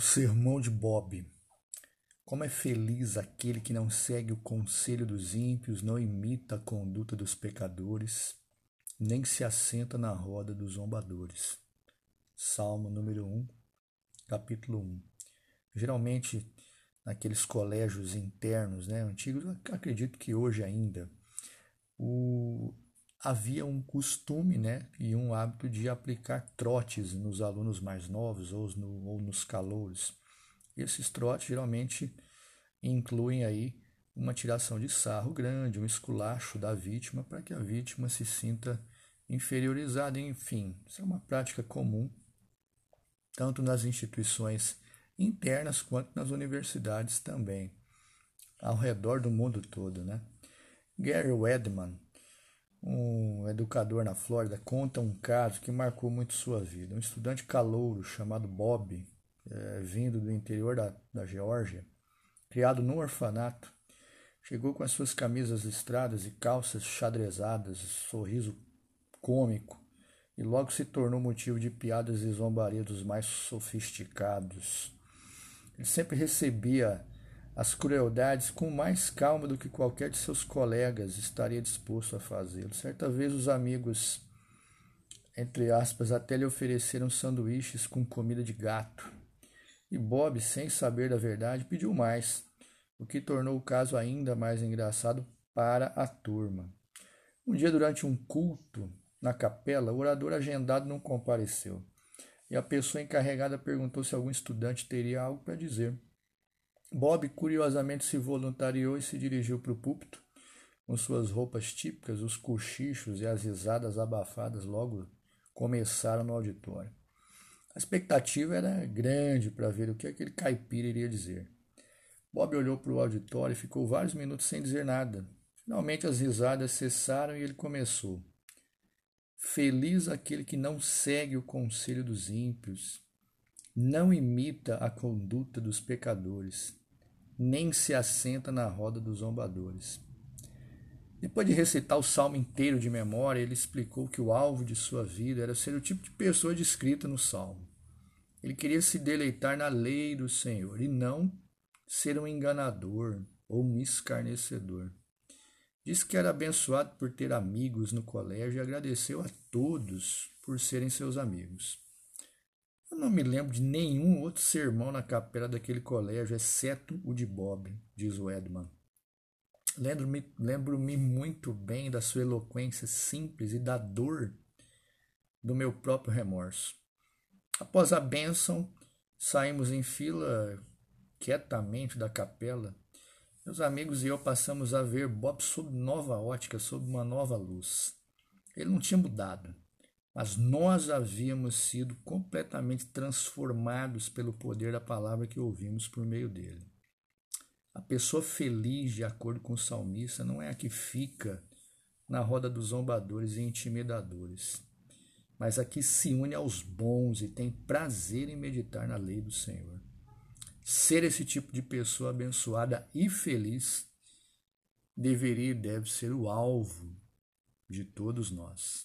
O sermão de Bob. Como é feliz aquele que não segue o conselho dos ímpios, não imita a conduta dos pecadores, nem se assenta na roda dos zombadores. Salmo número 1, capítulo 1. Geralmente, naqueles colégios internos, né, antigos, acredito que hoje ainda, o, havia um costume né, e um hábito de aplicar trotes nos alunos mais novos ou, no, ou nos calouros. Esses trotes geralmente incluem aí uma tiração de sarro grande, um esculacho da vítima para que a vítima se sinta inferiorizada. Enfim, isso é uma prática comum tanto nas instituições internas quanto nas universidades também, ao redor do mundo todo. Né? Gary Wedman, um educador na Flórida, conta um caso que marcou muito sua vida. Um estudante calouro chamado Bob, é, vindo do interior da, da Geórgia, criado num orfanato, chegou com as suas camisas listradas e calças xadrezadas, sorriso cômico, e logo se tornou motivo de piadas e zombaria dos mais sofisticados. Ele sempre recebia as crueldades com mais calma do que qualquer de seus colegas estaria disposto a fazê-lo. Certa vez os amigos, entre aspas, até lhe ofereceram sanduíches com comida de gato. E Bob, sem saber da verdade, pediu mais, o que tornou o caso ainda mais engraçado para a turma. Um dia, durante um culto na capela, o orador agendado não compareceu. E a pessoa encarregada perguntou se algum estudante teria algo para dizer. Bob curiosamente se voluntariou e se dirigiu para o púlpito. Com suas roupas típicas, os cochichos e as risadas abafadas logo começaram no auditório. A expectativa era grande para ver o que aquele caipira iria dizer. Bob olhou para o auditório e ficou vários minutos sem dizer nada. Finalmente as risadas cessaram e ele começou. Feliz aquele que não segue o conselho dos ímpios, não imita a conduta dos pecadores, nem se assenta na roda dos zombadores. Depois de recitar o salmo inteiro de memória, ele explicou que o alvo de sua vida era ser o tipo de pessoa descrita no salmo. Ele queria se deleitar na lei do Senhor e não ser um enganador ou um escarnecedor. Disse que era abençoado por ter amigos no colégio e agradeceu a todos por serem seus amigos. Eu não me lembro de nenhum outro sermão na capela daquele colégio, exceto o de Bob, diz o Edman. Lembro-me lembro muito bem da sua eloquência simples e da dor do meu próprio remorso. Após a bênção, saímos em fila quietamente da capela. Meus amigos e eu passamos a ver Bob sob nova ótica, sob uma nova luz. Ele não tinha mudado mas nós havíamos sido completamente transformados pelo poder da palavra que ouvimos por meio dele. A pessoa feliz, de acordo com o salmista, não é a que fica na roda dos zombadores e intimidadores, mas a que se une aos bons e tem prazer em meditar na lei do Senhor. Ser esse tipo de pessoa abençoada e feliz deveria e deve ser o alvo de todos nós.